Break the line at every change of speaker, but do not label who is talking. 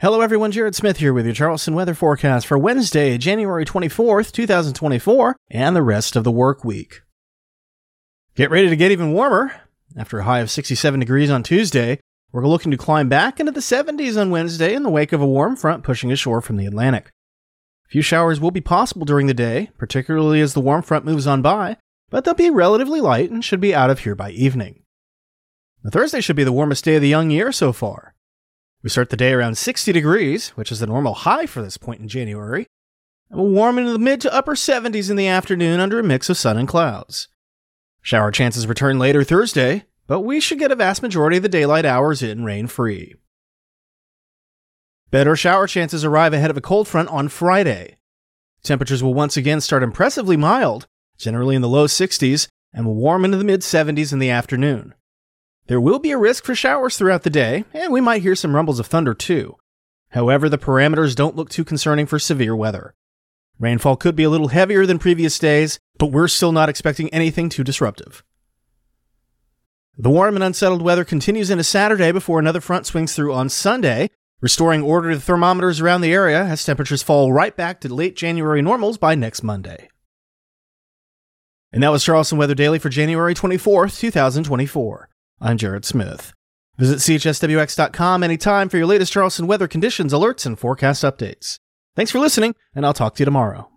Hello, everyone. Jared Smith here with your Charleston weather forecast for Wednesday, January 24th, 2024, and the rest of the work week. Get ready to get even warmer. After a high of 67 degrees on Tuesday, we're looking to climb back into the 70s on Wednesday in the wake of a warm front pushing ashore from the Atlantic. A few showers will be possible during the day, particularly as the warm front moves on by, but they'll be relatively light and should be out of here by evening. Thursday should be the warmest day of the young year so far. We start the day around 60 degrees, which is the normal high for this point in January, and we'll warm into the mid to upper 70s in the afternoon under a mix of sun and clouds. Shower chances return later Thursday, but we should get a vast majority of the daylight hours in rain free. Better shower chances arrive ahead of a cold front on Friday. Temperatures will once again start impressively mild, generally in the low 60s, and will warm into the mid 70s in the afternoon. There will be a risk for showers throughout the day, and we might hear some rumbles of thunder too. However, the parameters don't look too concerning for severe weather. Rainfall could be a little heavier than previous days, but we're still not expecting anything too disruptive. The warm and unsettled weather continues into Saturday before another front swings through on Sunday, restoring order to the thermometers around the area as temperatures fall right back to late January normals by next Monday. And that was Charleston Weather Daily for January 24th, 2024. I'm Jared Smith. Visit chswx.com anytime for your latest Charleston weather conditions, alerts, and forecast updates. Thanks for listening, and I'll talk to you tomorrow.